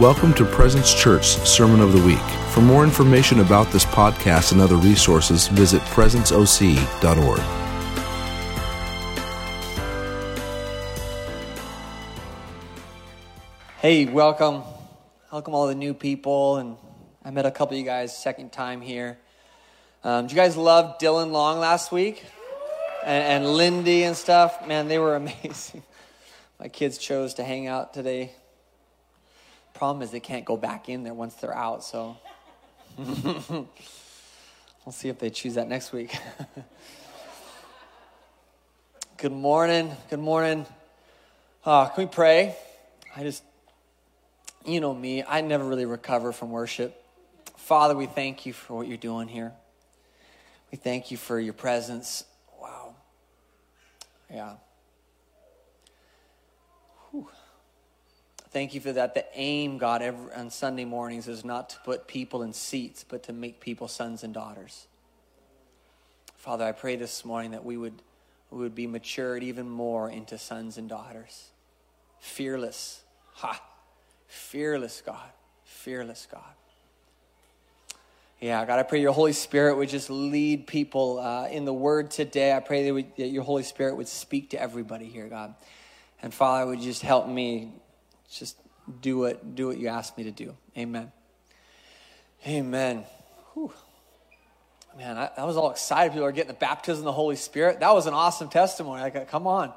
Welcome to Presence Church Sermon of the Week. For more information about this podcast and other resources, visit presenceoc.org. Hey, welcome. Welcome all the new people. And I met a couple of you guys second time here. Um, did you guys love Dylan Long last week? And, and Lindy and stuff? Man, they were amazing. My kids chose to hang out today Problem is, they can't go back in there once they're out, so we'll see if they choose that next week. Good morning. Good morning. Uh, can we pray? I just, you know me, I never really recover from worship. Father, we thank you for what you're doing here. We thank you for your presence. Wow. Yeah. Thank you for that. The aim, God, every, on Sunday mornings is not to put people in seats, but to make people sons and daughters. Father, I pray this morning that we would, we would be matured even more into sons and daughters. Fearless. Ha! Fearless, God. Fearless, God. Yeah, God, I pray your Holy Spirit would just lead people uh, in the word today. I pray that, we, that your Holy Spirit would speak to everybody here, God. And Father, would just help me just do it, do what you asked me to do. Amen. Amen. Whew. Man, I, I, was all excited. People are getting the baptism of the Holy Spirit. That was an awesome testimony. I got, uh, come on.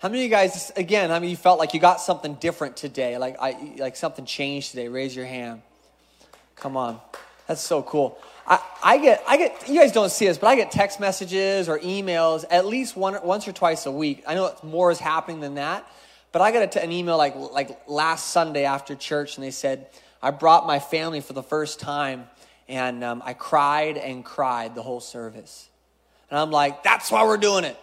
How many of you guys, again, how many you felt like you got something different today? Like, I, like something changed today? Raise your hand. Come on. That's so cool. I, I get, I get, you guys don't see this, but I get text messages or emails at least one, once or twice a week. I know more is happening than that but I got an email like, like last Sunday after church, and they said, I brought my family for the first time, and um, I cried and cried the whole service. And I'm like, that's why we're doing it.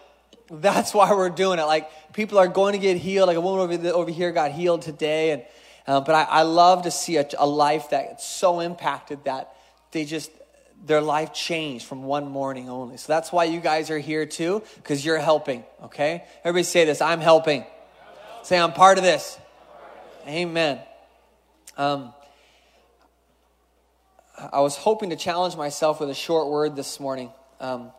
That's why we're doing it. Like, people are going to get healed. Like, a woman over, the, over here got healed today. And, uh, but I, I, love to see a, a life that's so impacted that they just, their life changed from one morning only. So that's why you guys are here too, because you're helping, okay? Everybody say this I'm helping. Say, I'm part of this. Amen. Um, I was hoping to challenge myself with a short word this morning. Um,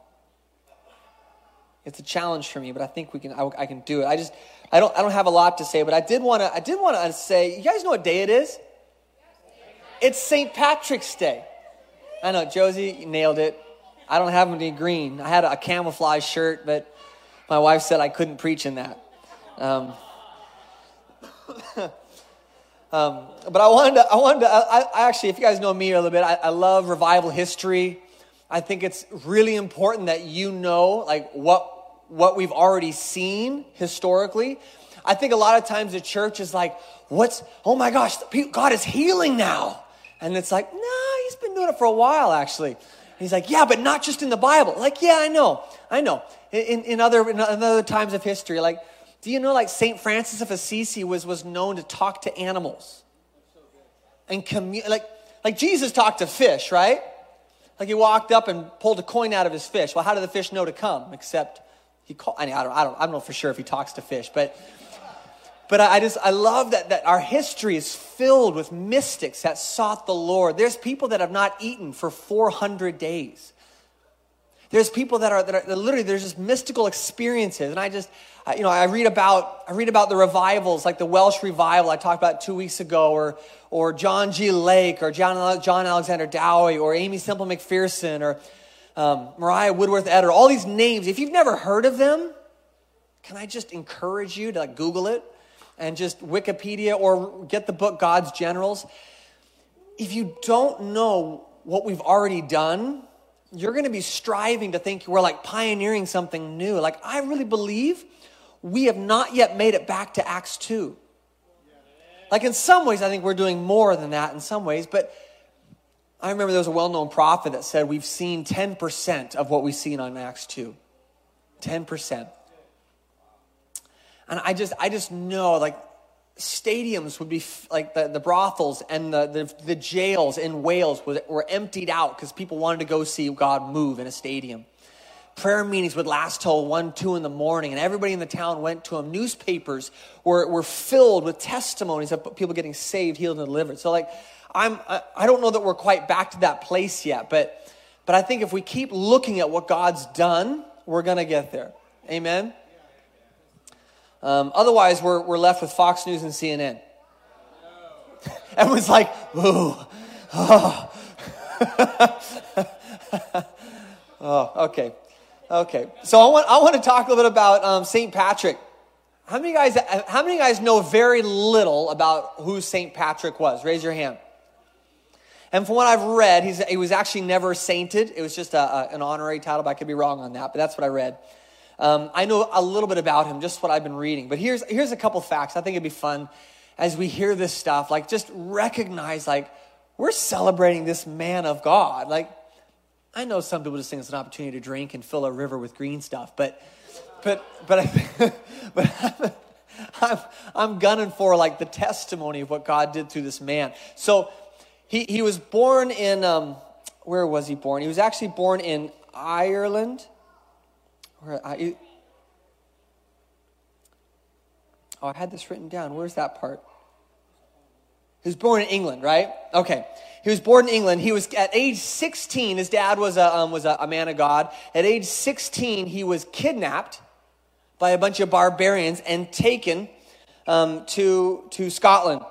it's a challenge for me, but I think we can. I, I, can do it. I just, I don't, I don't have a lot to say, but I did want to. I did want to say. You guys know what day it is? It's St. Patrick's Day. I know, Josie nailed it. I don't have any green. I had a camouflage shirt, but my wife said I couldn't preach in that. Um, um, but I wanted to, I wanted to, I, I, actually, if you guys know me a little bit, I, I love revival history. I think it's really important that you know, like, what, what we've already seen historically. I think a lot of times the church is like, what's, oh my gosh, God is healing now. And it's like, no, nah, he's been doing it for a while, actually. And he's like, yeah, but not just in the Bible. Like, yeah, I know, I know. In, in, other, in other times of history, like, do you know, like St. Francis of Assisi was, was known to talk to animals? And commu- like, like Jesus talked to fish, right? Like he walked up and pulled a coin out of his fish. Well, how did the fish know to come? Except he called, I, mean, I, don't, I, don't, I don't know for sure if he talks to fish, but, but I, just, I love that, that our history is filled with mystics that sought the Lord. There's people that have not eaten for 400 days. There's people that are, that are literally, there's just mystical experiences. And I just, I, you know, I read about, I read about the revivals, like the Welsh revival I talked about two weeks ago, or, or John G. Lake, or John, John Alexander Dowie, or Aimee Semple McPherson, or um, Maria Woodworth-Etter, all these names. If you've never heard of them, can I just encourage you to like Google it and just Wikipedia or get the book God's Generals? If you don't know what we've already done, you're going to be striving to think we're like pioneering something new. Like, I really believe we have not yet made it back to Acts 2. Like, in some ways, I think we're doing more than that in some ways, but I remember there was a well known prophet that said we've seen 10% of what we've seen on Acts 2. 10%. And I just, I just know, like, stadiums would be like the, the brothels and the, the, the jails in Wales were, emptied out because people wanted to go see God move in a stadium. prayer meetings would last till 1, 2 in the morning, and everybody in the town went to them. Newspapers were, were filled with testimonies of people getting saved, healed, and delivered. So, like, I'm, I don't know that we're quite back to that place yet, but, but I think if we keep looking at what God's done, we're going to get there. Amen? Um, otherwise, we're, we're left with Fox News and CNN. Everyone's like, ooh, oh. oh, okay. Okay. So I want, I want to talk a little bit about um, St. Patrick. How many guys, how many guys know very little about who St. Patrick was? Raise your hand. And from what I've read, he was actually never sainted. It was just a, a, an honorary title, but I could be wrong on that, but that's what I read. Um, I know a little bit about him, just what I've been reading. But here's, here's a couple facts. I think it'd be fun as we hear this stuff, like just recognize, like, we're celebrating this man of God. Like, I know some people just think it's an opportunity to drink and fill a river with green stuff, but, but, but, I, but I'm, I'm gunning for like the testimony of what God did through this man. So he, he was born in, um, where was he born? He was actually born in Ireland. I, oh, I had this written down. Where's that part? He was born in England, right? Okay. He was born in England. He was at age 16. His dad was a um, was a, a man of God. At age 16, he was kidnapped by a bunch of barbarians and taken um, to to Scotland.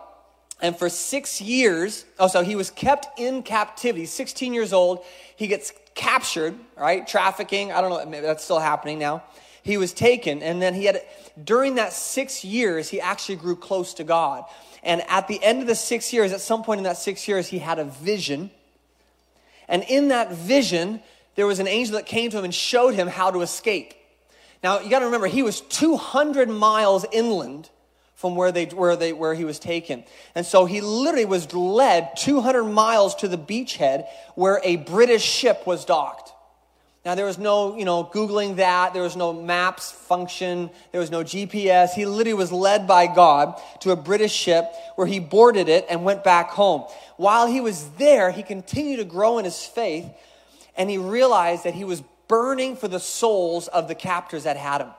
And for six years, oh, so he was kept in captivity. 16 years old. He gets captured, right? Trafficking. I don't know. Maybe that's still happening now. He was taken, and then he had during that six years, he actually grew close to God. And at the end of the six years, at some point in that six years, he had a vision. And in that vision, there was an angel that came to him and showed him how to escape. Now, you got to remember, he was 200 miles inland from where, they, where, they, where he was taken. And so he literally was led 200 miles to the beachhead where a British ship was docked. Now, there was no, you know, Googling that. There was no maps function. There was no GPS. He literally was led by God to a British ship where he boarded it and went back home. While he was there, he continued to grow in his faith and he realized that he was burning for the souls of the captors that had him.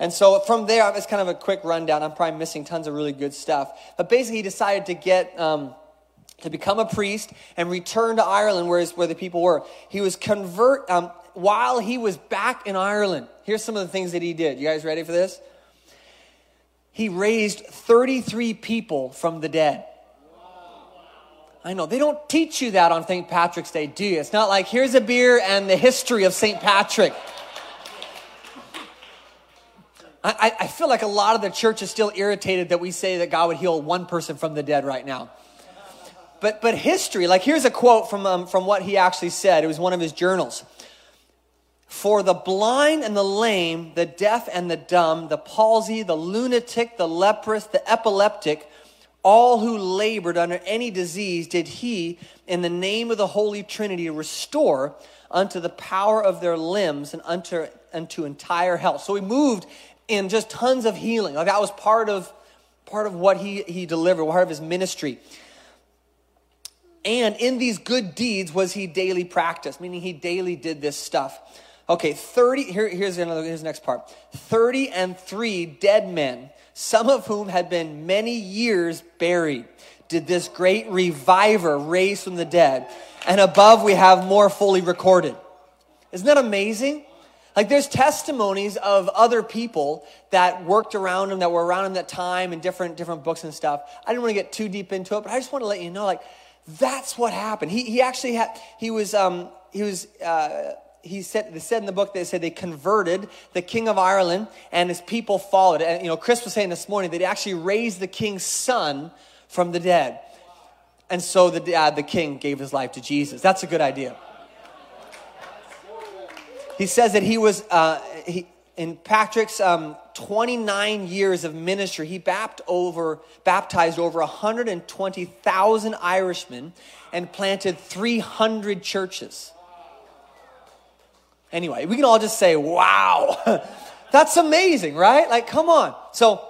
And so from there, it's kind of a quick rundown. I'm probably missing tons of really good stuff. But basically, he decided to get. Um, to become a priest and return to Ireland, where, where the people were. He was convert, um, while he was back in Ireland, here's some of the things that he did. You guys ready for this? He raised 33 people from the dead. I know, they don't teach you that on St. Patrick's Day, do you? It's not like, here's a beer and the history of St. Patrick. I, I, feel like a lot of the church is still irritated that we say that God would heal one person from the dead right now. But, but history, like here's a quote from, um, from what he actually said. It was one of his journals. For the blind and the lame, the deaf and the dumb, the palsy, the lunatic, the leprous, the epileptic, all who labored under any disease did he, in the name of the Holy Trinity, restore unto the power of their limbs and unto, unto entire health. So he moved in just tons of healing. Like that was part of part of what he, he delivered, part of his ministry. And in these good deeds was he daily practiced, meaning he daily did this stuff. Okay, 30, here, here's, another, here's the next part 30 and three dead men, some of whom had been many years buried, did this great reviver raise from the dead. And above, we have more fully recorded. Isn't that amazing? Like there's testimonies of other people that worked around him, that were around him that time and different different books and stuff. I didn't want to get too deep into it, but I just want to let you know, like that's what happened. He he actually had he was um he was uh he said, they said in the book, they said they converted the king of Ireland and his people followed. And, you know, Chris was saying this morning that he actually raised the king's son from the dead. And so the, uh, the king gave his life to Jesus. That's a good idea. He says that he was, uh, he, in Patrick's um, 29 years of ministry, he baptized over, baptized over 120,000 Irishmen and planted 300 churches. Anyway, we can all just say, wow, that's amazing, right? Like, come on. So,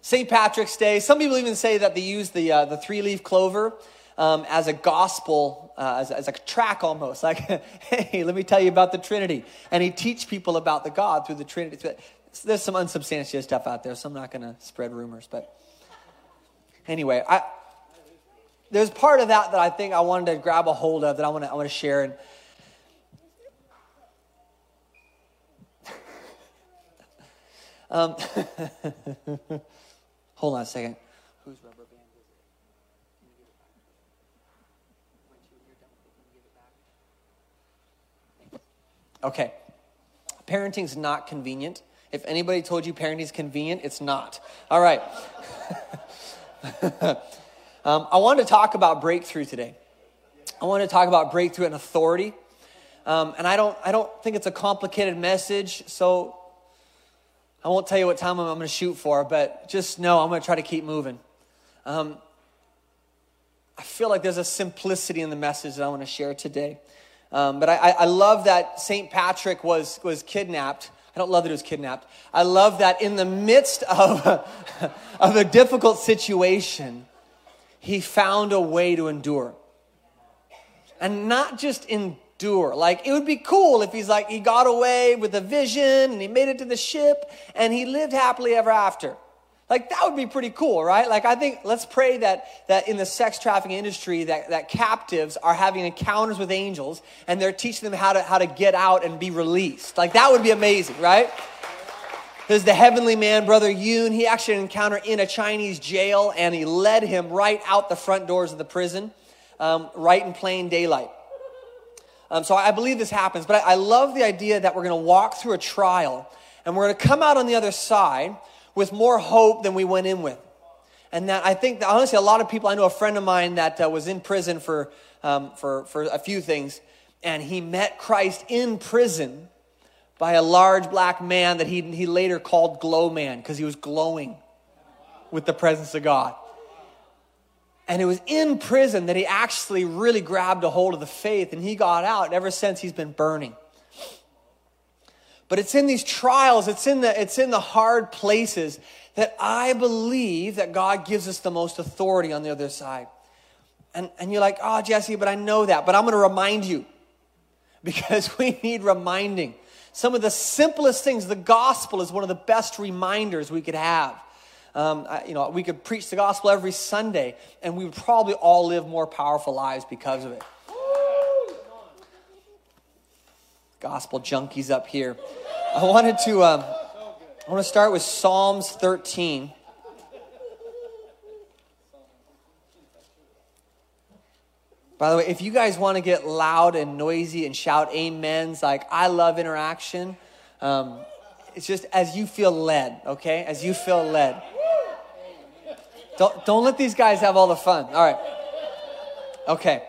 St. Patrick's Day, some people even say that they use the, uh, the three leaf clover um, as a gospel, uh, as, as a track almost. Like, hey, let me tell you about the Trinity. And he teach people about the God through the Trinity. There's some unsubstantiated stuff out there, so I'm not going to spread rumors. But anyway, I, there's part of that that I think I wanted to grab a hold of that I want to I want to share. And um, hold on a second. Whose rubber band is it? Okay. Parenting's not convenient. If anybody told you parenting's convenient, it's not. All right. um, I want to talk about breakthrough today. I want to talk about breakthrough and authority. Um, and I don't, I don't think it's a complicated message, so I won't tell you what time I'm, I'm going to shoot for, but just know I'm going to try to keep moving. Um, I feel like there's a simplicity in the message that I want to share today. Um, but I, I love that St. Patrick was, was kidnapped. I don't love that he was kidnapped. I love that in the midst of, of a difficult situation, he found a way to endure. And not just endure. Like, it would be cool if he's like, he got away with a vision and he made it to the ship and he lived happily ever after. Like that would be pretty cool, right? Like I think let's pray that that in the sex trafficking industry that, that captives are having encounters with angels and they're teaching them how to how to get out and be released. Like that would be amazing, right? There's the heavenly man, Brother Yun. He actually had an encounter in a Chinese jail and he led him right out the front doors of the prison, um, right in plain daylight. Um, so I believe this happens, but I, I love the idea that we're going to walk through a trial and we're going to come out on the other side with more hope than we went in with. And that I think that honestly, a lot of people, I know a friend of mine that uh, was in prison for, um, for, for a few things, and he met Christ in prison by a large black man that he, he later called Glow Man because he was glowing with the presence of God. And it was in prison that he actually really grabbed a hold of the faith and he got out. And ever since, he's been burning. But it's in these trials, it's in the, it's in the hard places that I believe that God gives us the most authority on the other side. And, and you're like, oh, Jesse, but I know that. But I'm going to remind you because we need reminding. Some of the simplest things, the gospel is one of the best reminders we could have. Um, I, you know, we could preach the gospel every Sunday, and we would probably all live more powerful lives because of it. Gospel junkies up here. I wanted to, um, I want to start with Psalms 13. By the way, if you guys want to get loud and noisy and shout amens, like I love interaction, um, it's just as you feel led, okay? As you feel led. Don't, don't let these guys have all the fun. All right. Okay.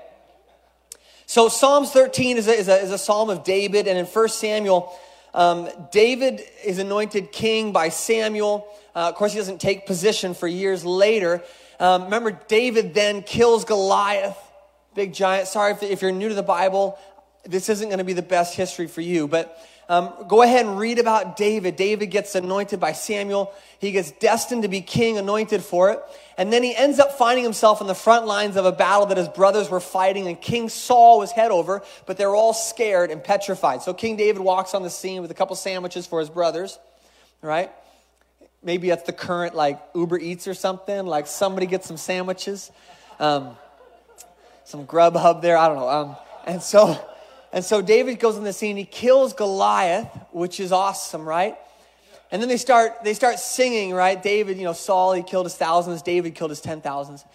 So Psalms 13 is a, is a, is a psalm of David, and in 1 Samuel, um, David is anointed king by Samuel. Uh, of course, he doesn't take position for years later. Um, remember, David then kills Goliath, big giant. Sorry if, if you're new to the Bible, this isn't going to be the best history for you, but um, go ahead and read about David. David gets anointed by Samuel. He gets destined to be king, anointed for it. And then he ends up finding himself in the front lines of a battle that his brothers were fighting, and King Saul was head over, but they were all scared and petrified. So King David walks on the scene with a couple sandwiches for his brothers, right? Maybe that's the current like Uber Eats or something. Like somebody gets some sandwiches, um, some Grubhub there. I don't know. Um, and so and so David goes on the scene, he kills Goliath, which is awesome, right? And then they start, they start singing, right? David, you know, Saul, he killed his thousands, David killed his ten thousands.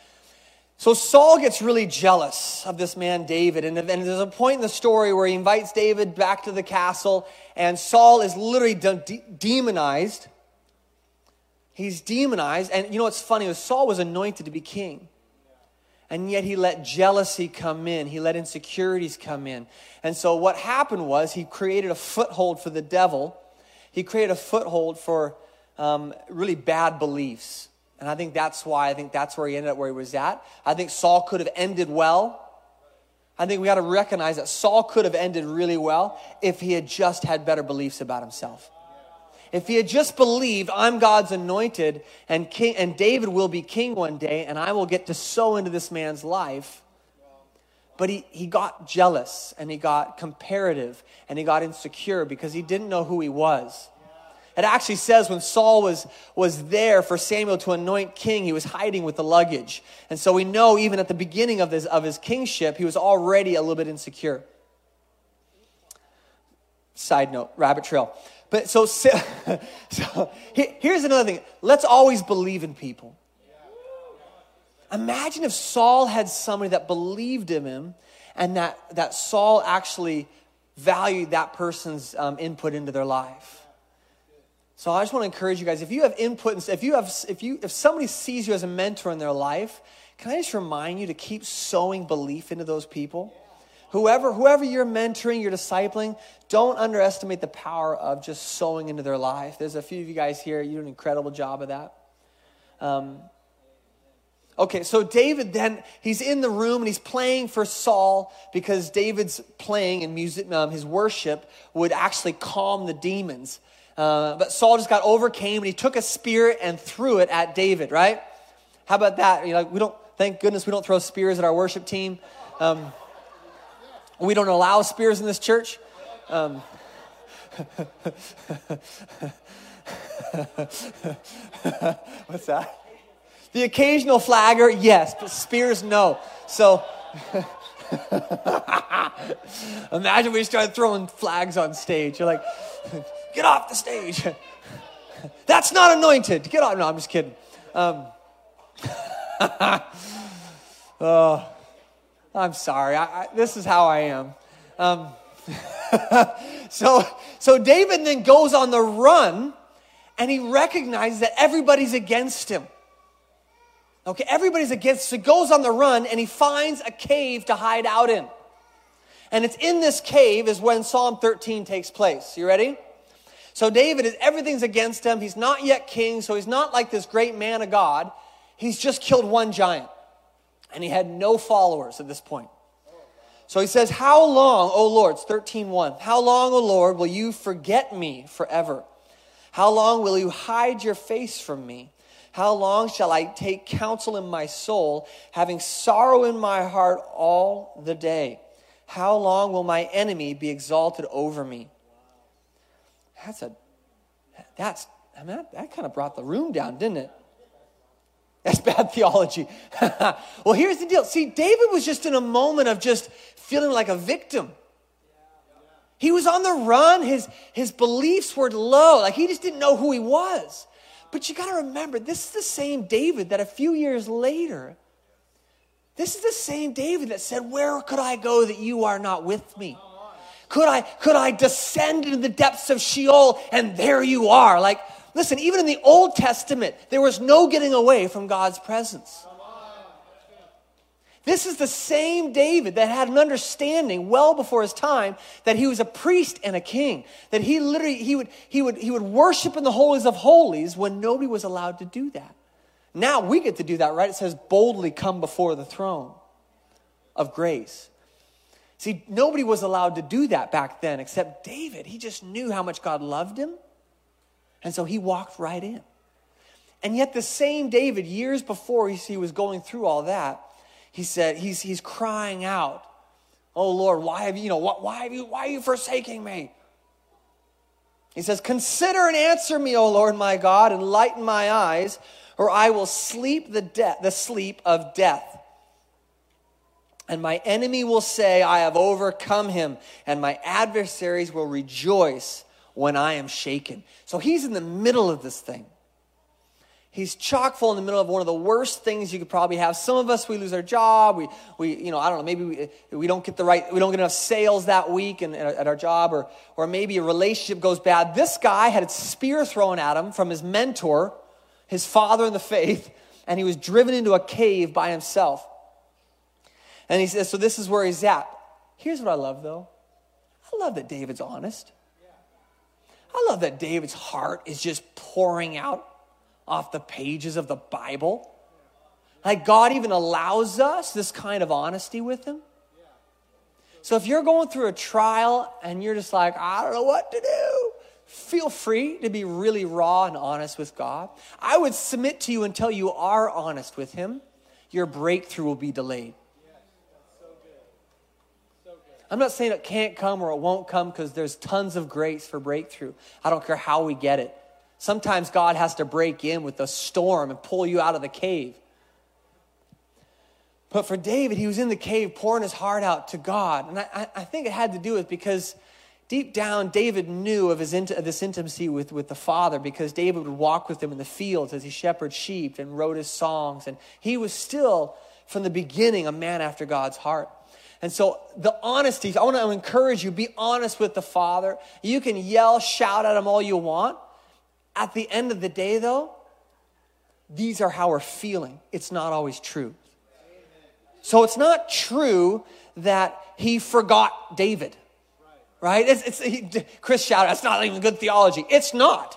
So Saul gets really jealous of this man, David. And, and there's a point in the story where he invites David back to the castle, and Saul is literally de- demonized. He's demonized. And you know what's funny? Was Saul was anointed to be king. And yet he let jealousy come in. He let insecurities come in. And so what happened was he created a foothold for the devil. He created a foothold for um, really bad beliefs. And I think that's why, I think that's where he ended up where he was at. I think Saul could have ended well. I think we got to recognize that Saul could have ended really well if he had just had better beliefs about himself. If he had just believed, I'm God's anointed and king, and David will be king one day, and I will get to sow into this man's life, But he, he got jealous and he got comparative and he got insecure because he didn't know who he was. It actually says when Saul was, was there for Samuel to anoint king, he was hiding with the luggage. And so we know even at the beginning of, this, of his kingship, he was already a little bit insecure. Side note, rabbit trail. But so, so here's another thing. Let's always believe in people. Imagine if Saul had somebody that believed in him and that, that Saul actually valued that person's um, input into their life. So I just want to encourage you guys if you have input if you have if you if somebody sees you as a mentor in their life, can I just remind you to keep sowing belief into those people? Whoever whoever you're mentoring, you're discipling, don't underestimate the power of just sowing into their life. There's a few of you guys here, you do an incredible job of that. Um, okay, so David then he's in the room and he's playing for Saul because David's playing and music, um, his worship would actually calm the demons. Uh, but Saul just got overcame and he took a spear and threw it at David, right? How about that? You know, we don't, thank goodness we don't throw spears at our worship team. Um, we don't allow spears in this church. Um, What's that? The occasional flagger, yes, but spears, no. So, imagine we started throwing flags on stage. You're like, Get off the stage. That's not anointed. Get off. No, I'm just kidding. Um, oh, I'm sorry. I, I, this is how I am. Um, so, so David then goes on the run and he recognizes that everybody's against him. Okay, everybody's against, so he goes on the run and he finds a cave to hide out in. And it's in this cave is when Psalm 13 takes place. You ready? So David is everything's against him. He's not yet king, so he's not like this great man of God. He's just killed one giant. And he had no followers at this point. So he says, How long, O Lord, it's 13.1, how long, O Lord, will you forget me forever? How long will you hide your face from me? How long shall I take counsel in my soul, having sorrow in my heart all the day? How long will my enemy be exalted over me? that's a, that's, I mean, that, that kind of brought the room down, didn't it? That's bad theology. well, here's the deal. See, David was just in a moment of just feeling like a victim. He was on the run. His, his beliefs were low. Like he just didn't know who he was. But you got to remember, this is the same David that a few years later, this is the same David that said, Where could I go that you are not with me? Could I, could I descend into the depths of Sheol and there you are? Like, listen, even in the Old Testament, there was no getting away from God's presence. This is the same David that had an understanding well before his time that he was a priest and a king. That he literally he would he would he would worship in the holies of holies when nobody was allowed to do that. Now we get to do that, right? It says boldly come before the throne of grace. See, nobody was allowed to do that back then except David. He just knew how much God loved him. And so he walked right in. And yet, the same David, years before he was going through all that, he said, he's, he's crying out, Oh Lord, why have you, you know, why, have you, why are you forsaking me? He says, Consider and answer me, O Lord my God, and lighten my eyes, or I will sleep the, de- the sleep of death. And my enemy will say, I have overcome him, and my adversaries will rejoice when I am shaken. So he's in the middle of this thing. He's chock full in the middle of one of the worst things you could probably have. Some of us, we lose our job. We, we you know, I don't know, maybe we, we don't get the right, we don't get enough sales that week and, at our job, or, or maybe a relationship goes bad. This guy had a spear thrown at him from his mentor, his father in the faith, and he was driven into a cave by himself. And he says, So this is where he's at. Here's what I love, though I love that David's honest. I love that David's heart is just pouring out off the pages of the Bible. Like God even allows us this kind of honesty with Him. So if you're going through a trial and you're just like, I don't know what to do, feel free to be really raw and honest with God. I would submit to you until you are honest with Him, your breakthrough will be delayed. I'm not saying it can't come or it won't come because there's tons of grace for breakthrough. I don't care how we get it. Sometimes God has to break in with a storm and pull you out of the cave. But for David, he was in the cave pouring his heart out to God. And I, I think it had to do with because deep down, David knew of his, this intimacy with, with the Father because David would walk with him in the fields as he shepherded sheep and wrote his songs. And he was still, from the beginning, a man after God's heart. And so, the honesty, I want to encourage you be honest with the Father. You can yell, shout at him all you want. At the end of the day, though, these are how we're feeling. It's not always true. So it's not true that he forgot David, right? It's, it's Chris shouted, that's not even good theology. It's not.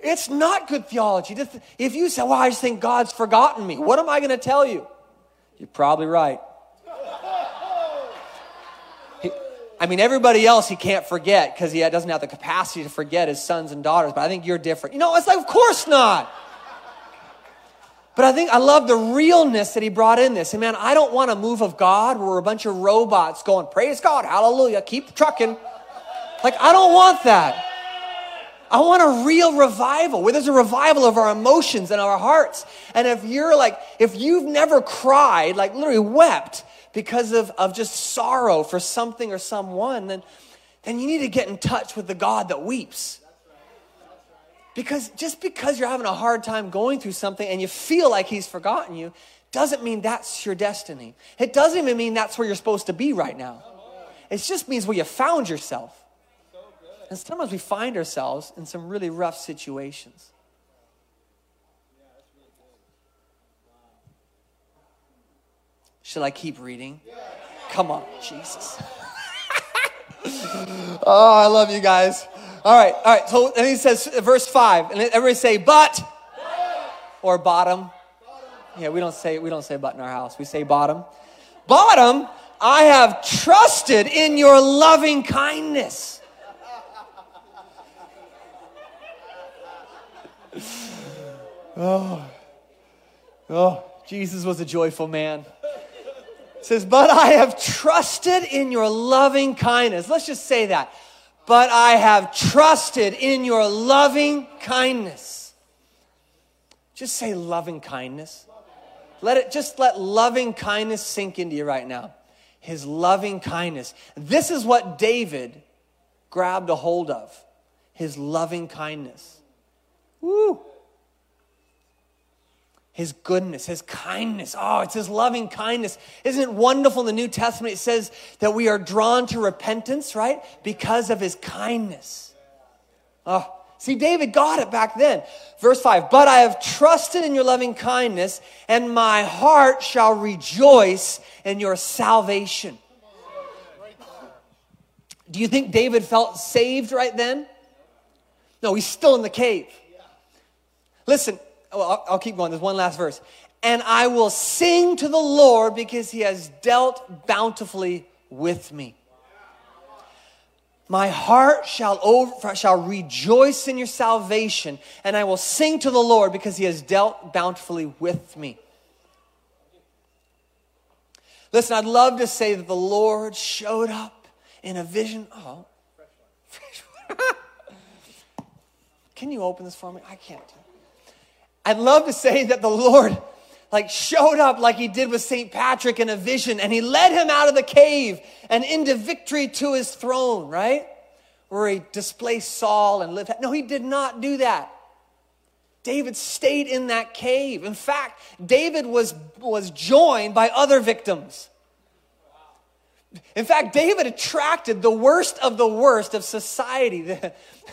It's not good theology. If you say, well, I just think God's forgotten me, what am I going to tell you? You're probably right. I mean, everybody else he can't forget because he doesn't have the capacity to forget his sons and daughters, but I think you're different. You know, it's like, of course not. But I think I love the realness that he brought in this. And man, I don't want a move of God where we're a bunch of robots going, praise God, hallelujah, keep trucking. Like, I don't want that. I want a real revival where there's a revival of our emotions and our hearts. And if you're like, if you've never cried, like literally wept because of, of just sorrow for something or someone, then, then you need to get in touch with the God that weeps. Because just because you're having a hard time going through something and you feel like he's forgotten you, doesn't mean that's your destiny. It doesn't even mean that's where you're supposed to be right now. It just means where you found yourself. And sometimes we find ourselves in some really rough situations. Should I keep reading? Come on, Jesus. oh, I love you guys. All right, all right. So then he says, verse 5, and everybody say, but, or bottom. Yeah, we don't say we don't say but in our house. We say bottom. Bottom, I have trusted in your loving kindness. oh, oh, Jesus was a joyful man. It says, but I have trusted in your loving kindness. Let's just say that but I have trusted in your loving kindness. Just say loving kindness. Let it just let loving kindness sink into you right now. His loving kindness. This is what David grabbed a hold of. His loving kindness. Woo his goodness, his kindness. Oh, it's his loving kindness. Isn't it wonderful in the New Testament? It says that we are drawn to repentance, right? Because of his kindness. Oh, see, David got it back then. Verse 5 But I have trusted in your loving kindness, and my heart shall rejoice in your salvation. Do you think David felt saved right then? No, he's still in the cave. Listen, well, I'll, keep going. There's one last verse. And I will sing to the Lord because he has dealt bountifully with me. My heart shall, over, shall rejoice in your salvation, and I will sing to the Lord because he has dealt bountifully with me. Listen, I'd love to say that the Lord showed up in a vision. Oh, can you open this for me? I can't. I'd love to say that the Lord like showed up like he did with St. Patrick in a vision and he led him out of the cave and into victory to his throne, right? Where he displaced Saul and lived. No, he did not do that. David stayed in that cave. In fact, David was, was joined by other victims. In fact, David attracted the worst of the worst of society.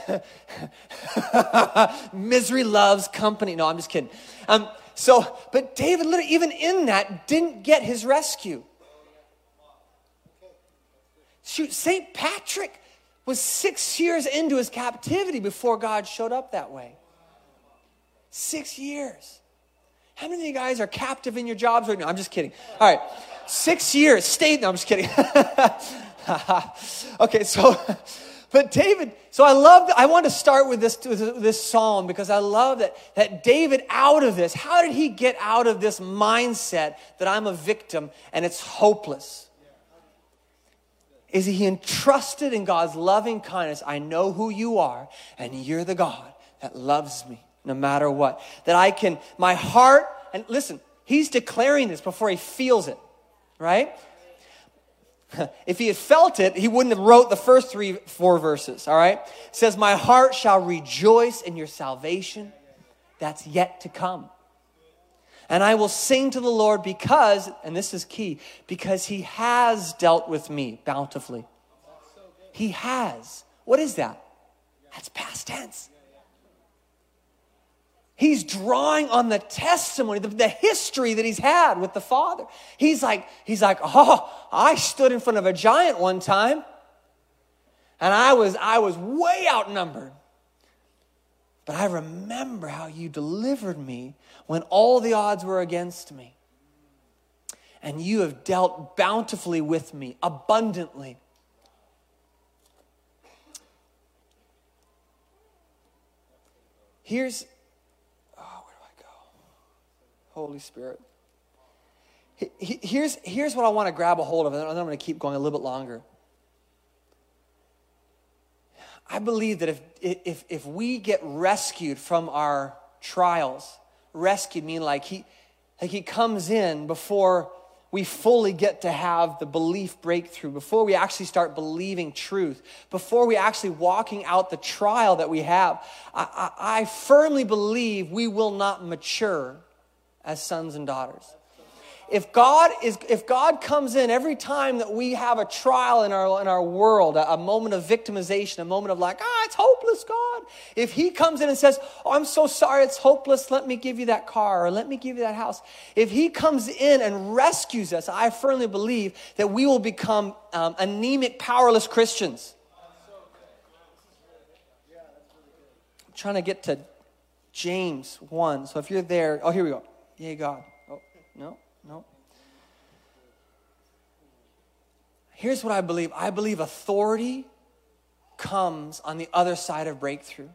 Misery loves company. No, I'm just kidding. Um, so, but David, even in that, didn't get his rescue. Shoot, St. Patrick was six years into his captivity before God showed up that way. Six years. How many of you guys are captive in your jobs right now? I'm just kidding. All right. Six years. Stayed. No, I'm just kidding. okay, so, but David, so I love, I want to start with this, with this psalm because I love that, that David out of this, how did he get out of this mindset that I'm a victim and it's hopeless? is he entrusted in God's loving kindness. I know who you are, and you're the God that loves me no matter what. That I can, my heart, and listen, he's declaring this before he feels it, right? if he had felt it, he wouldn't have wrote the first three, four verses, all right? It says, My heart shall rejoice in your salvation that's yet to come. And I will sing to the Lord because, and this is key, because he has dealt with me bountifully. He has. What is that? That's past tense. He's drawing on the testimony, the, the, history that he's had with the Father. He's like, he's like, oh, I stood in front of a giant one time, and I was, I was way outnumbered. But I remember how you delivered me when all the odds were against me. And you have dealt bountifully with me, abundantly. Here's Holy Spirit. Here's, here's what I want to grab a hold of, and then I'm going to keep going a little bit longer. I believe that if, if, if we get rescued from our trials, rescued mean like he, like he comes in before we fully get to have the belief breakthrough, before we actually start believing truth, before we actually walking out the trial that we have, I, I, I firmly believe we will not mature as sons and daughters. If God is if God comes in every time that we have a trial in our in our world, a, a moment of victimization, a moment of like, ah, it's hopeless, God. If he comes in and says, Oh, I'm so sorry, it's hopeless, let me give you that car or let me give you that house. If he comes in and rescues us, I firmly believe that we will become um, anemic, powerless Christians. I'm trying to get to James 1. So if you're there, oh, here we go. Yay, God. Oh, no, no. Here's what I believe I believe authority comes on the other side of breakthrough.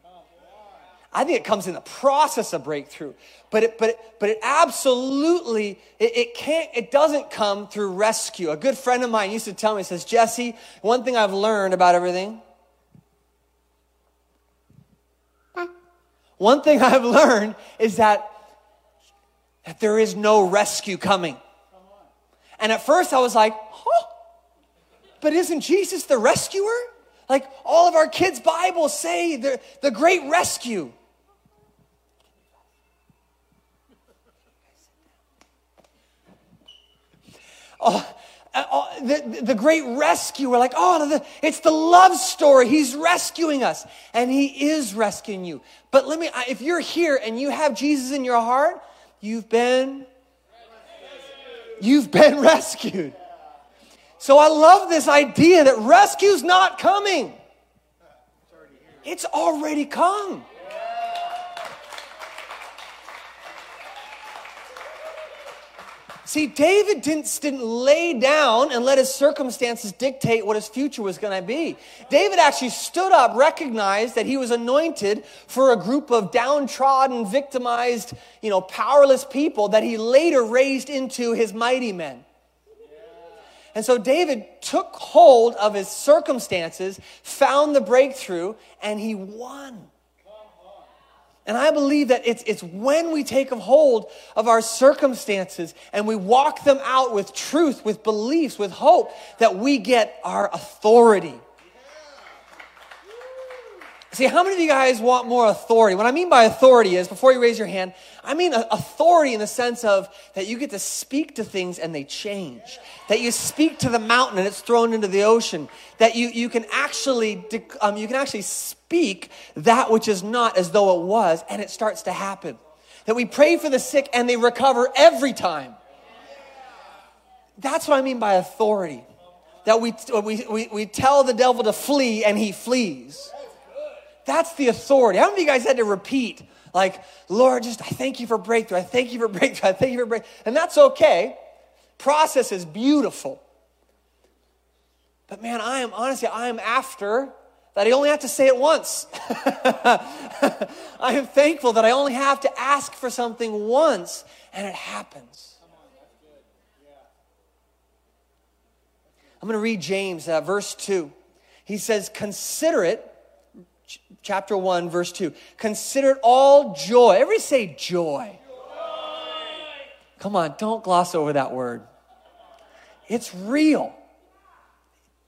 I think it comes in the process of breakthrough, but it, but it, but it absolutely it, it can't it doesn't come through rescue. A good friend of mine used to tell me, says Jesse, one thing I've learned about everything. One thing I've learned is that that there is no rescue coming. And at first I was like, huh? But isn't Jesus the rescuer? Like all of our kids' Bibles say the, the great rescue. Oh, uh, oh, the, the great rescue. We're like, oh, the, it's the love story. He's rescuing us. And He is rescuing you. But let me, if you're here and you have Jesus in your heart, You've been You've been rescued. So I love this idea that rescue's not coming. It's already come. See, David didn't, didn't lay down and let his circumstances dictate what his future was going to be. David actually stood up, recognized that he was anointed for a group of downtrodden, victimized, you know, powerless people that he later raised into his mighty men. And so David took hold of his circumstances, found the breakthrough, and he won. And I believe that it's, it's when we take a hold of our circumstances and we walk them out with truth, with beliefs, with hope, that we get our authority. See, how many of you guys want more authority? What I mean by authority is, before you raise your hand, I mean authority in the sense of that you get to speak to things and they change. That you speak to the mountain and it's thrown into the ocean. That you, you can actually, um, you can actually speak that which is not as though it was and it starts to happen. That we pray for the sick and they recover every time. That's what I mean by authority. That we, we, we, we tell the devil to flee and he flees. That's the authority. How many of you guys had to repeat, like, Lord, just I thank you for breakthrough. I thank you for breakthrough. I thank you for breakthrough. And that's okay. Process is beautiful. But man, I am honestly, I am after that I only have to say it once. I am thankful that I only have to ask for something once and it happens. I'm going to read James, uh, verse 2. He says, Consider it, chapter 1, verse 2. Consider it all joy. Everybody say joy. joy. Come on, don't gloss over that word. It's real.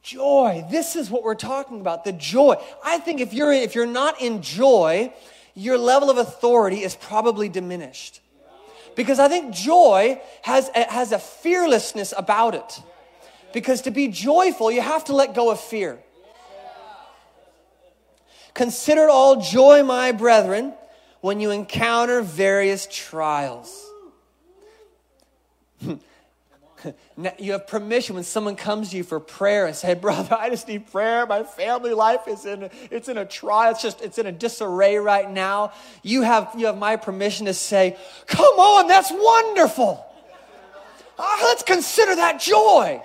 Joy. This is what we're talking about. The joy. I think if you're if you're not in joy, your level of authority is probably diminished. Because I think joy has, has a fearlessness about it. Because to be joyful, you have to let go of fear. Consider it all joy, my brethren, when you encounter various trials. you have permission when someone comes to you for prayer and say, brother, I just need prayer. My family life is in, it's in a trial. It's just, it's in a disarray right now. You have, you have my permission to say, come on, that's wonderful. Uh, let's consider that joy.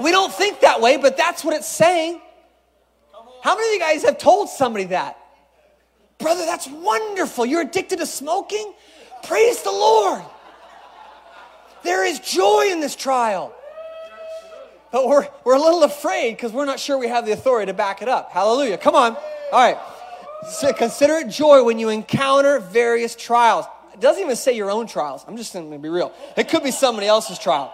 We don't think that way, but that's what it's saying. How many of you guys have told somebody that? Brother, that's wonderful. You're addicted to smoking? Praise the Lord. There is joy in this trial. But we're, we're a little afraid because we're not sure we have the authority to back it up. Hallelujah. Come on. All right. So consider it joy when you encounter various trials. It doesn't even say your own trials. I'm just going to be real. It could be somebody else's trial.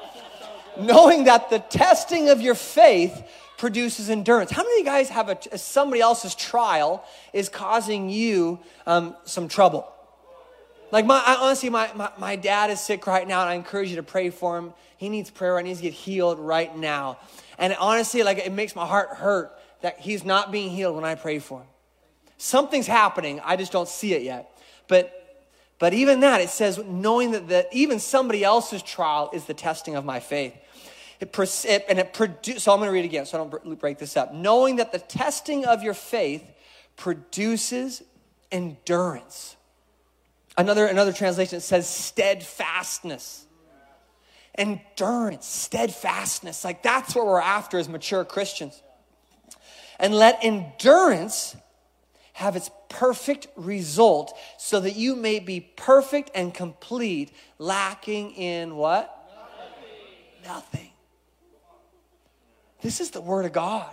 Knowing that the testing of your faith produces endurance. How many of you guys have a, somebody else's trial is causing you um, some trouble? Like, my, I, honestly, my, my, my dad is sick right now, and I encourage you to pray for him. He needs prayer. He needs to get healed right now. And honestly, like, it makes my heart hurt that he's not being healed when I pray for him. Something's happening. I just don't see it yet. But but even that, it says, knowing that, that even somebody else's trial is the testing of my faith. It, it, and it produces, so I'm going to read again so I don't break this up. Knowing that the testing of your faith produces endurance. Another, another translation says steadfastness. Endurance, steadfastness. Like that's what we're after as mature Christians. And let endurance have its perfect result so that you may be perfect and complete, lacking in what? Nothing. Nothing. This is the Word of God.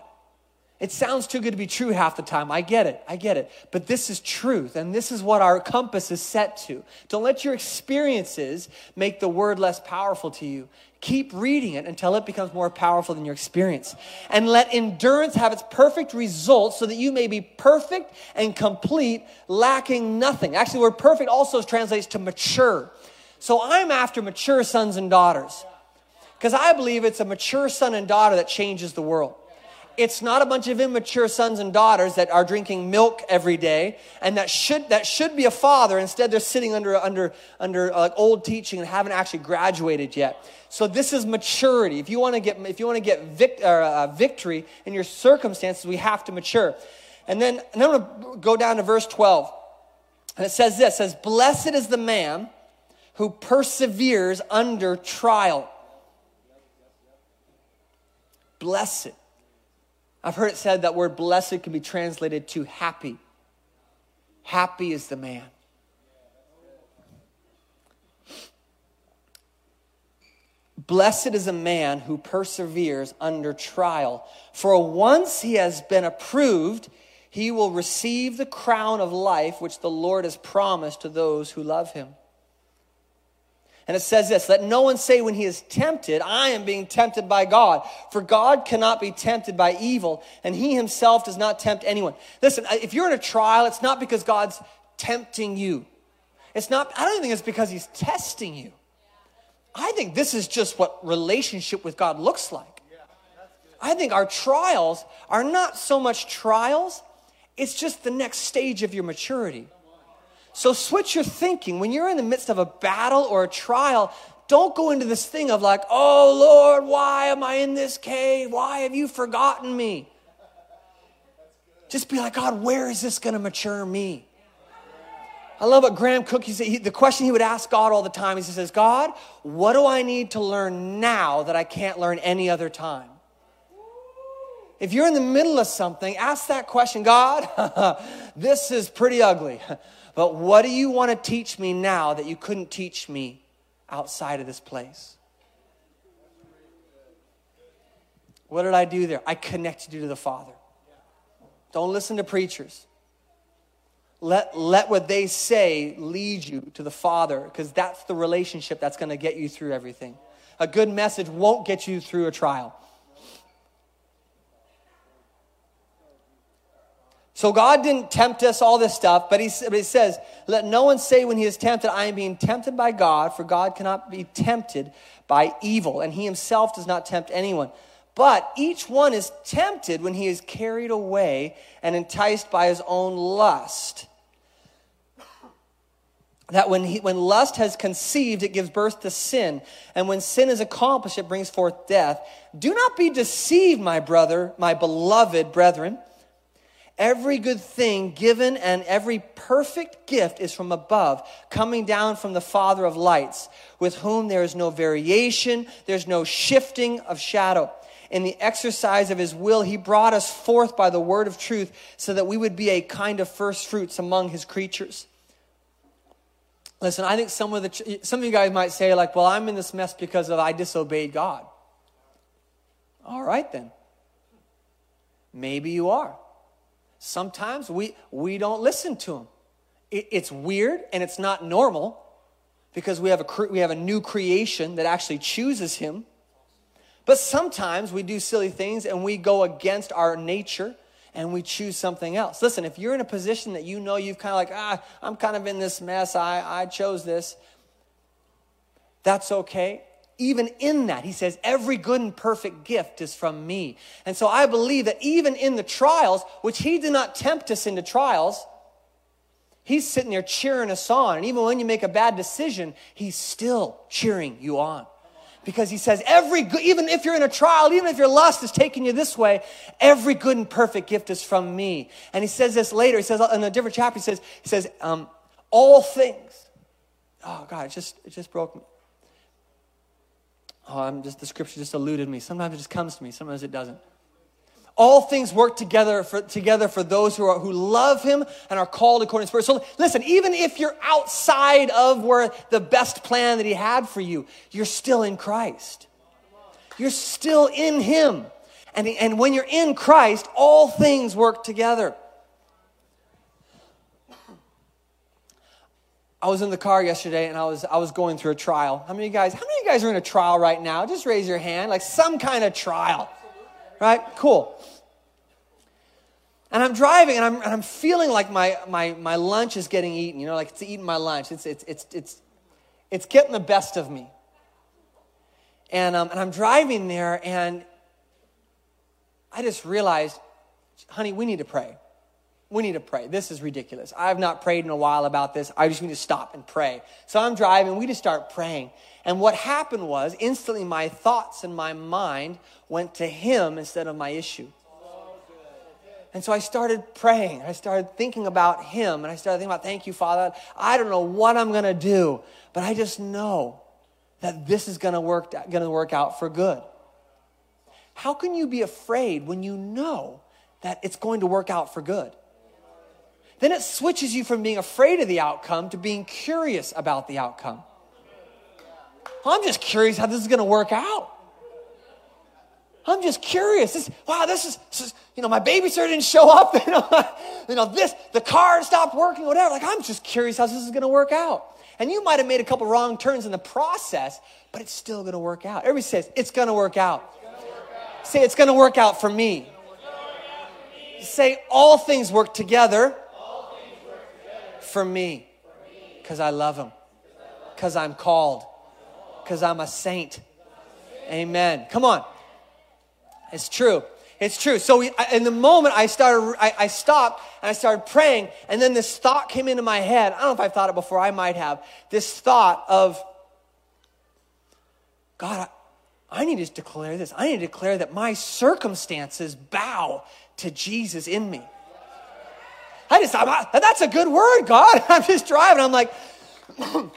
It sounds too good to be true half the time. I get it. I get it. But this is truth, and this is what our compass is set to. Don't let your experiences make the word less powerful to you. Keep reading it until it becomes more powerful than your experience. And let endurance have its perfect result so that you may be perfect and complete, lacking nothing. Actually, the word perfect also translates to mature. So I'm after mature sons and daughters because I believe it's a mature son and daughter that changes the world. It's not a bunch of immature sons and daughters that are drinking milk every day and that should that should be a father. Instead they're sitting under under under uh, old teaching and haven't actually graduated yet. So this is maturity. If you want to get if you want to get vic, uh, victory in your circumstances we have to mature. And then and i'm going to go down to verse 12 and it says this it says blessed is the man who perseveres under trial blessed I've heard it said that word blessed can be translated to happy. Happy is the man. Blessed is a man who perseveres under trial, for once he has been approved, he will receive the crown of life which the Lord has promised to those who love him. And it says this let no one say when he is tempted, I am being tempted by God. For God cannot be tempted by evil, and he himself does not tempt anyone. Listen, if you're in a trial, it's not because God's tempting you. It's not, I don't think it's because he's testing you. I think this is just what relationship with God looks like. I think our trials are not so much trials, it's just the next stage of your maturity. So switch your thinking. When you're in the midst of a battle or a trial, don't go into this thing of like, oh Lord, why am I in this cave? Why have you forgotten me? Just be like, God, where is this going to mature me? I love what Graham Cooke, he said, he, the question he would ask God all the time, is he says, God, what do I need to learn now that I can't learn any other time? If you're in the middle of something, ask that question God, this is pretty ugly. But what do you want to teach me now that you couldn't teach me outside of this place. What did I do there? I connected you to the Father. Don't listen to preachers. Let, let what they say lead you to the Father because that's the relationship that's going to get you through everything. A good message won't get you through a trial. So God didn't tempt us, all this stuff, but he, but he says, Let no one say when he is tempted, I am being tempted by God, for God cannot be tempted by evil, and he himself does not tempt anyone. But each one is tempted when he is carried away and enticed by his own lust. That when, he, when lust has conceived, it gives birth to sin. And when sin is accomplished, it brings forth death. Do not be deceived, my brother, my beloved brethren. Every good thing given and every perfect gift is from above, coming down from the Father of lights, with whom there is no variation, there's no shifting of shadow in the exercise of his will, he brought us forth by the word of truth so that we would be a kind of first fruits among his creatures. Listen, I think some of the some of you guys might say like, "Well, I'm in this mess because of I disobeyed God." All right then. Maybe you are. Sometimes we we don't listen to him. It, it's weird and it's not normal because we have a we have a new creation that actually chooses him. But sometimes we do silly things and we go against our nature and we choose something else. Listen, if you're in a position that you know you've kind of like, ah, I'm kind of in this mess, I, I chose this, that's okay. Even in that, he says, every good and perfect gift is from me. And so I believe that even in the trials, which he did not tempt us into trials, he's sitting there cheering us on. And even when you make a bad decision, he's still cheering you on because he says every good, even if you're in a trial, even if your lust is taking you this way, every good and perfect gift is from me. And he says this later. He says in a different chapter. He says, he says, um, all things. Oh God, it just it just broke me. Oh, I'm just the scripture just eluded me. Sometimes it just comes to me. Sometimes it doesn't. All things work together for, together for those who, are, who love him and are called according to spirit. So listen, even if you're outside of where the best plan that he had for you, you're still in Christ. You're still in him. And, and when you're in Christ, all things work together. I was in the car yesterday and I was, I was going through a trial. How many of you guys, how many guys are in a trial right now? Just raise your hand, like some kind of trial. Right? Cool. And I'm driving and I'm, and I'm feeling like my, my, my lunch is getting eaten, you know, like it's eating my lunch. It's, it's, it's, it's, it's getting the best of me. And, um, and I'm driving there and I just realized, honey, we need to pray. We need to pray. This is ridiculous. I've not prayed in a while about this. I just need to stop and pray. So I'm driving. We just start praying. And what happened was instantly my thoughts and my mind went to him instead of my issue. And so I started praying. I started thinking about him. And I started thinking about, thank you, Father. I don't know what I'm going to do, but I just know that this is going to work, going to work out for good. How can you be afraid when you know that it's going to work out for good? Then it switches you from being afraid of the outcome to being curious about the outcome. I'm just curious how this is going to work out. I'm just curious. This, wow, this is, this is, you know, my babysitter didn't show up. You know, you know, this, the car stopped working, whatever. Like, I'm just curious how this is going to work out. And you might have made a couple wrong turns in the process, but it's still going to work out. Everybody says, it's going to work out. Say, it's going to work out for me. Say, all things work together, for me because I love him, because I'm called, because I'm a saint. Amen. Come on. It's true. It's true. So we, in the moment I started, I, I, stopped and I started praying, and then this thought came into my head. I don't know if I've thought it before. I might have this thought of, God, I, I need to declare this. I need to declare that my circumstances bow to Jesus in me. I just thought, that's a good word, God. I'm just driving. I'm like, well,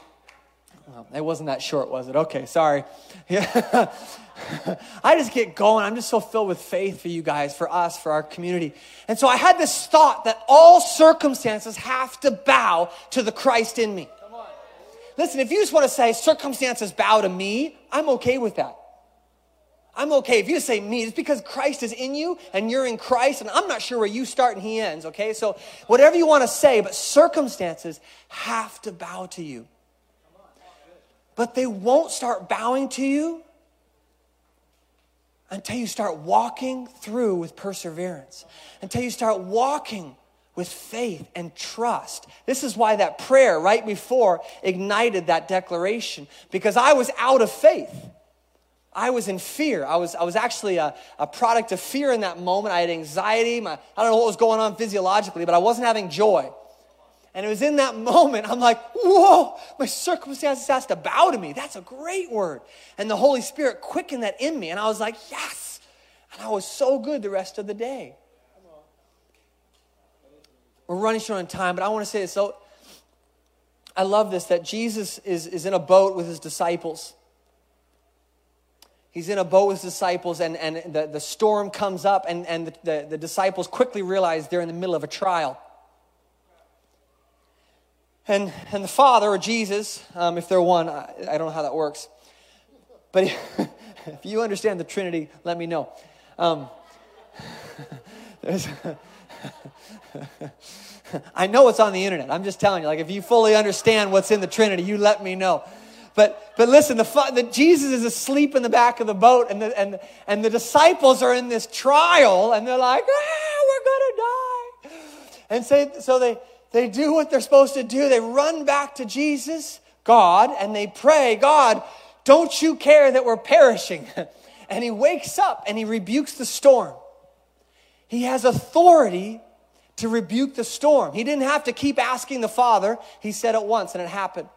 it wasn't that short, was it? Okay, sorry. Yeah. I just get going. I'm just so filled with faith for you guys, for us, for our community. And so I had this thought that all circumstances have to bow to the Christ in me. listen, if you just want to say circumstances bow to me, I'm okay with that. I'm okay. If you say me, it's because Christ is in you and you're in Christ, and I'm not sure where you start and he ends, okay? So whatever you want to say, but circumstances have to bow to you. But they won't start bowing to you until you start walking through with perseverance, until you start walking with faith and trust. This is why that prayer right before ignited that declaration, because I was out of faith. I was in fear. I was, I was actually a, a product of fear in that moment. I had anxiety. My, I don't know what was going on physiologically, but I wasn't having joy. And it was in that moment, I'm like, whoa, my circumstances has to bow to me. That's a great word. And the Holy Spirit quickened that in me. And I was like, yes. And I was so good the rest of the day. We're running short on time, but I want to say this. So I love this that Jesus is, is in a boat with his disciples he's in a boat with disciples and, and the, the storm comes up and, and the, the, the disciples quickly realize they're in the middle of a trial. And, and the father or jesus um, if they're one I, I, don't know how that works. But if you understand the trinity let me know. Um, i know it's on the internet. I'm just telling you like if you fully understand what's in the trinity you let me know but, but listen, the, the, Jesus is asleep in the back of the boat, and the, and, and the disciples are in this trial, and they're like, ah, we're going to die. And so, so they, they do what they're supposed to do. They run back to Jesus, God, and they pray, God, don't you care that we're perishing? And he wakes up and he rebukes the storm. He has authority to rebuke the storm. He didn't have to keep asking the Father. He said it once and it happened.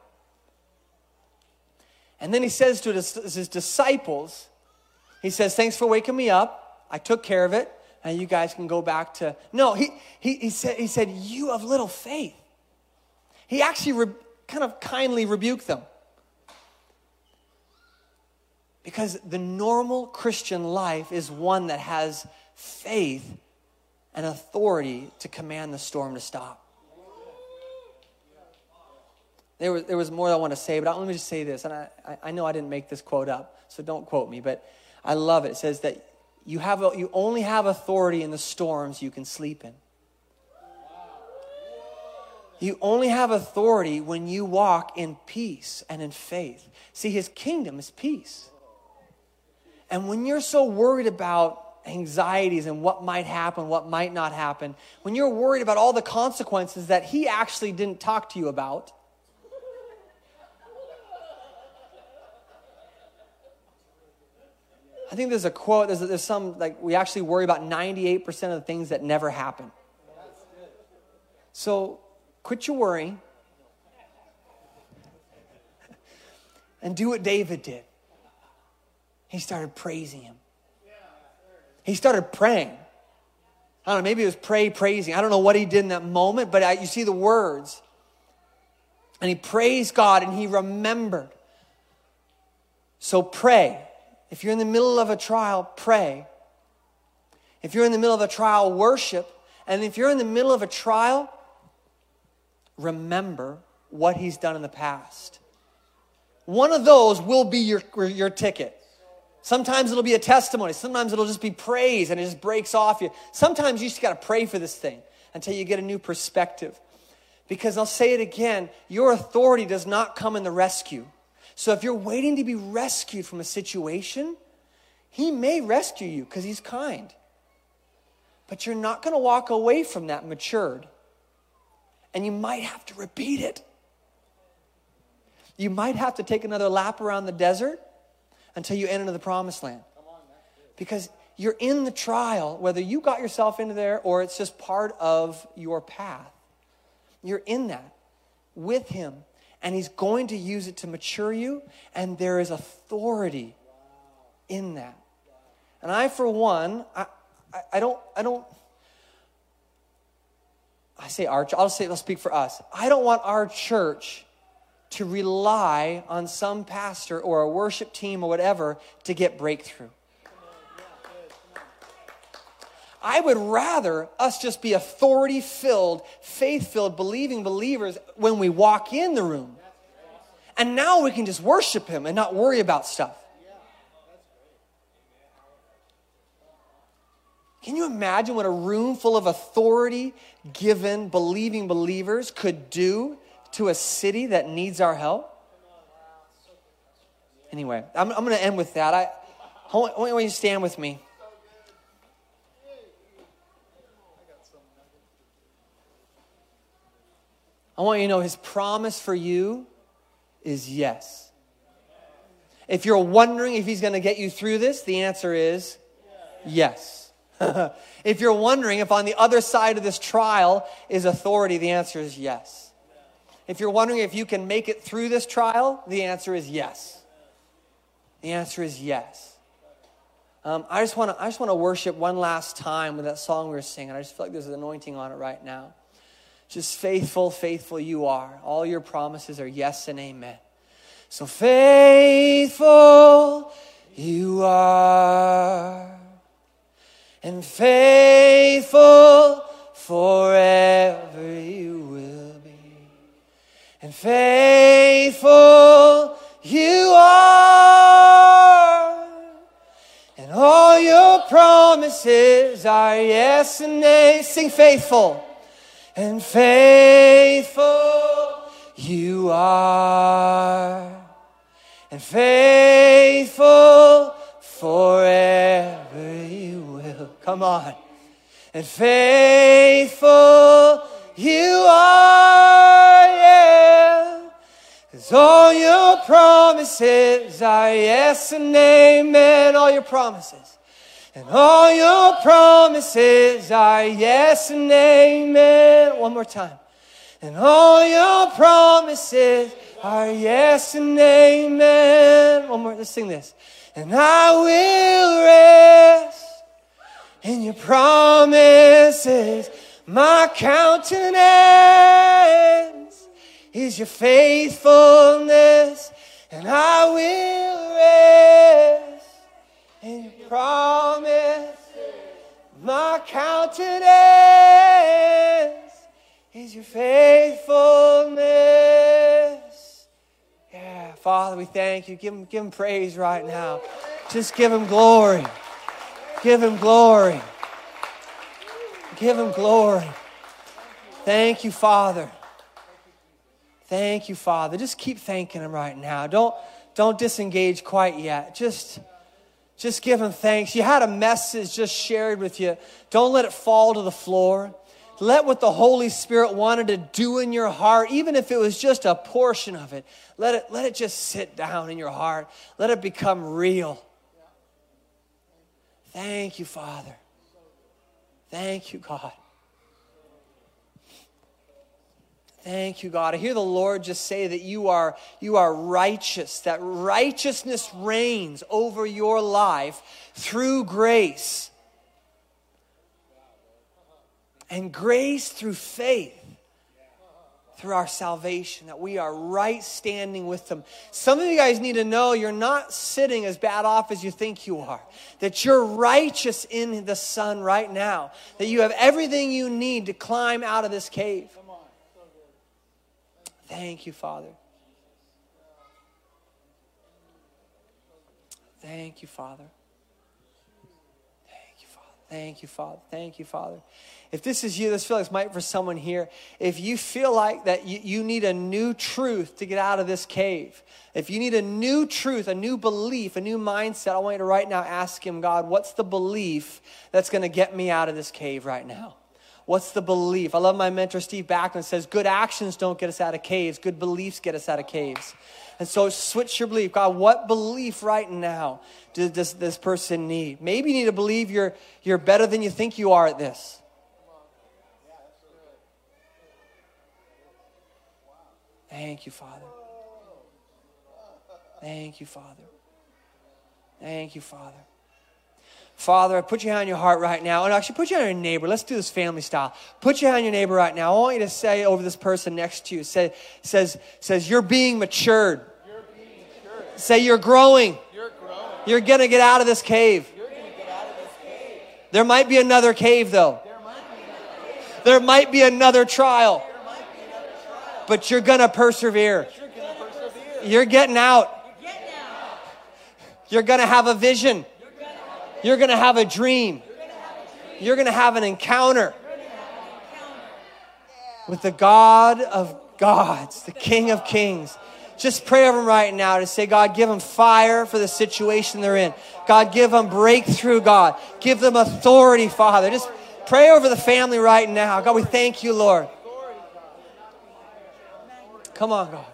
And then he says to his, disciples, he says, Thanks for waking me up. I took care of it. And you guys can go back to. No, he, he, he, said, he said, You have little faith. He actually re, kind of kindly rebuked them. Because the normal Christian life is one that has faith and authority to command the storm to stop. There was, there was more I want to say, but let me just say this. And I, I know I didn't make this quote up, so don't quote me, but I love it. It says that you, have a, you only have authority in the storms you can sleep in. You only have authority when you walk in peace and in faith. See, his kingdom is peace. And when you're so worried about anxieties and what might happen, what might not happen, when you're worried about all the consequences that he actually didn't talk to you about, I think there's a quote, there's, there's some, like, we actually worry about 98% of the things that never happen. So quit your worrying and do what David did. He started praising him, he started praying. I don't know, maybe it was pray, praising. I don't know what he did in that moment, but I, you see the words. And he praised God and he remembered. So pray. If you're in the middle of a trial, pray. If you're in the middle of a trial, worship. And if you're in the middle of a trial, remember what he's done in the past. One of those will be your, your ticket. Sometimes it'll be a testimony. Sometimes it'll just be praise and it just breaks off you. Sometimes you just got to pray for this thing until you get a new perspective. Because I'll say it again your authority does not come in the rescue. So if you're waiting to be rescued from a situation, He may rescue you because He's kind. But you're not going to walk away from that matured. And you might have to repeat it. You might have to take another lap around the desert until you enter the promised land. Because you're in the trial, whether you got yourself into there or it's just part of your path. You're in that with Him and He's going to use it to mature you, and there is authority in that. And I, for one, I, I, I don't, I don't, I say our, I'll say, I'll speak for us. I don't want our church to rely on some pastor or a worship team or whatever to get breakthrough. I would rather us just be authority filled, faith filled, believing believers when we walk in the room. And now we can just worship Him and not worry about stuff. Can you imagine what a room full of authority given, believing believers could do to a city that needs our help? Anyway, I'm, I'm going to end with that. I, I want, I want you to stand with me. I want you to know his promise for you is yes. If you're wondering if he's going to get you through this, the answer is yes. if you're wondering if on the other side of this trial is authority, the answer is yes. If you're wondering if you can make it through this trial, the answer is yes. The answer is yes. Um, I just want to I just want to worship one last time with that song we were singing. I just feel like there's an anointing on it right now. Just faithful, faithful you are. All your promises are yes and amen. So faithful you are, and faithful forever you will be, and faithful you are, and all your promises are yes and amen. Sing faithful and faithful you are, and faithful forever you will. Come on. And faithful you are, yeah. Cause all your promises are yes and amen. All your promises and all your promises are yes and amen. One more time. And all your promises are yes and amen. One more, let's sing this. And I will rest in your promises. My countenance is your faithfulness, and I will rest in your promise. My countenance is your faithfulness. Yeah, Father, we thank you. Give him, give him praise right now. Just give him glory. Give him glory. Give him glory. Thank you, Father. Thank you, Father. Just keep thanking him right now. Don't, don't disengage quite yet. Just just give him thanks. You had a message just shared with you. Don't let it fall to the floor. Let what the Holy Spirit wanted to do in your heart, even if it was just a portion of it, let it, let it just sit down in your heart. Let it become real. Thank you, Father. Thank you, God. Thank you, God. I hear the Lord just say that you are, you are righteous, that righteousness reigns over your life through grace. And grace through faith, through our salvation, that we are right standing with them. Some of you guys need to know you're not sitting as bad off as you think you are, that you're righteous in the sun right now, that you have everything you need to climb out of this cave. Thank you, Father. Thank you, Father. Thank you, Father. Thank you, Father. Thank you, Father. If this is you, this feels like might for someone here. If you feel like that you, you need a new truth to get out of this cave, if you need a new truth, a new belief, a new mindset, I want you to right now ask Him, God, what's the belief that's going to get me out of this cave right now? What's the belief? I love my mentor, Steve Backlund, says, Good actions don't get us out of caves, good beliefs get us out of caves. And so switch your belief. God, what belief right now does this, this person need? Maybe you need to believe you're, you're better than you think you are at this. Thank you, Father. Thank you, Father. Thank you, Father. Father, I put your hand on your heart right now. And actually, put your hand on your neighbor. Let's do this family style. Put your hand on your neighbor right now. I want you to say over this person next to you, say, says, says, You're being matured. You're being matured. Say, You're growing. You're growing. You're going to get out of this cave. You're going to get out of this cave. There might be another cave, though. There might be another, cave. There might be another trial. There might be another trial. But you're going to persevere. You're gonna persevere. Getting out. You're getting out. You're going to have a vision. You're going to have a dream. You're going to have an encounter with the God of gods, the King of kings. Just pray over them right now to say, God, give them fire for the situation they're in. God, give them breakthrough, God. Give them authority, Father. Just pray over the family right now. God, we thank you, Lord. Come on, God.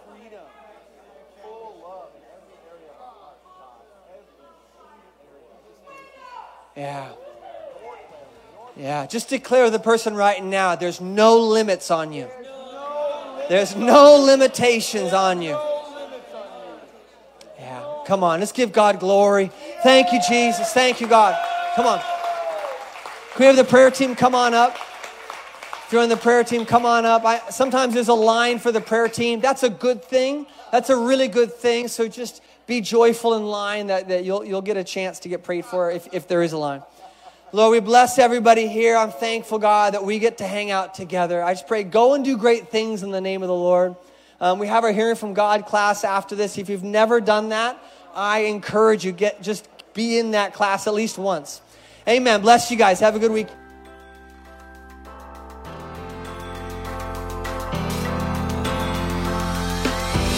Yeah. Yeah. Just declare the person right now there's no limits on you. There's no limitations on you. Yeah. Come on. Let's give God glory. Thank you, Jesus. Thank you, God. Come on. Can we have the prayer team come on up? If you're in the prayer team, come on up. I, sometimes there's a line for the prayer team. That's a good thing. That's a really good thing. So just be joyful in line that, that you'll, you'll get a chance to get prayed for if, if there is a line. Lord, we bless everybody here. I'm thankful, God, that we get to hang out together. I just pray, go and do great things in the name of the Lord. Um, we have our Hearing from God class after this. If you've never done that, I encourage you, get just be in that class at least once. Amen. Bless you guys. Have a good week.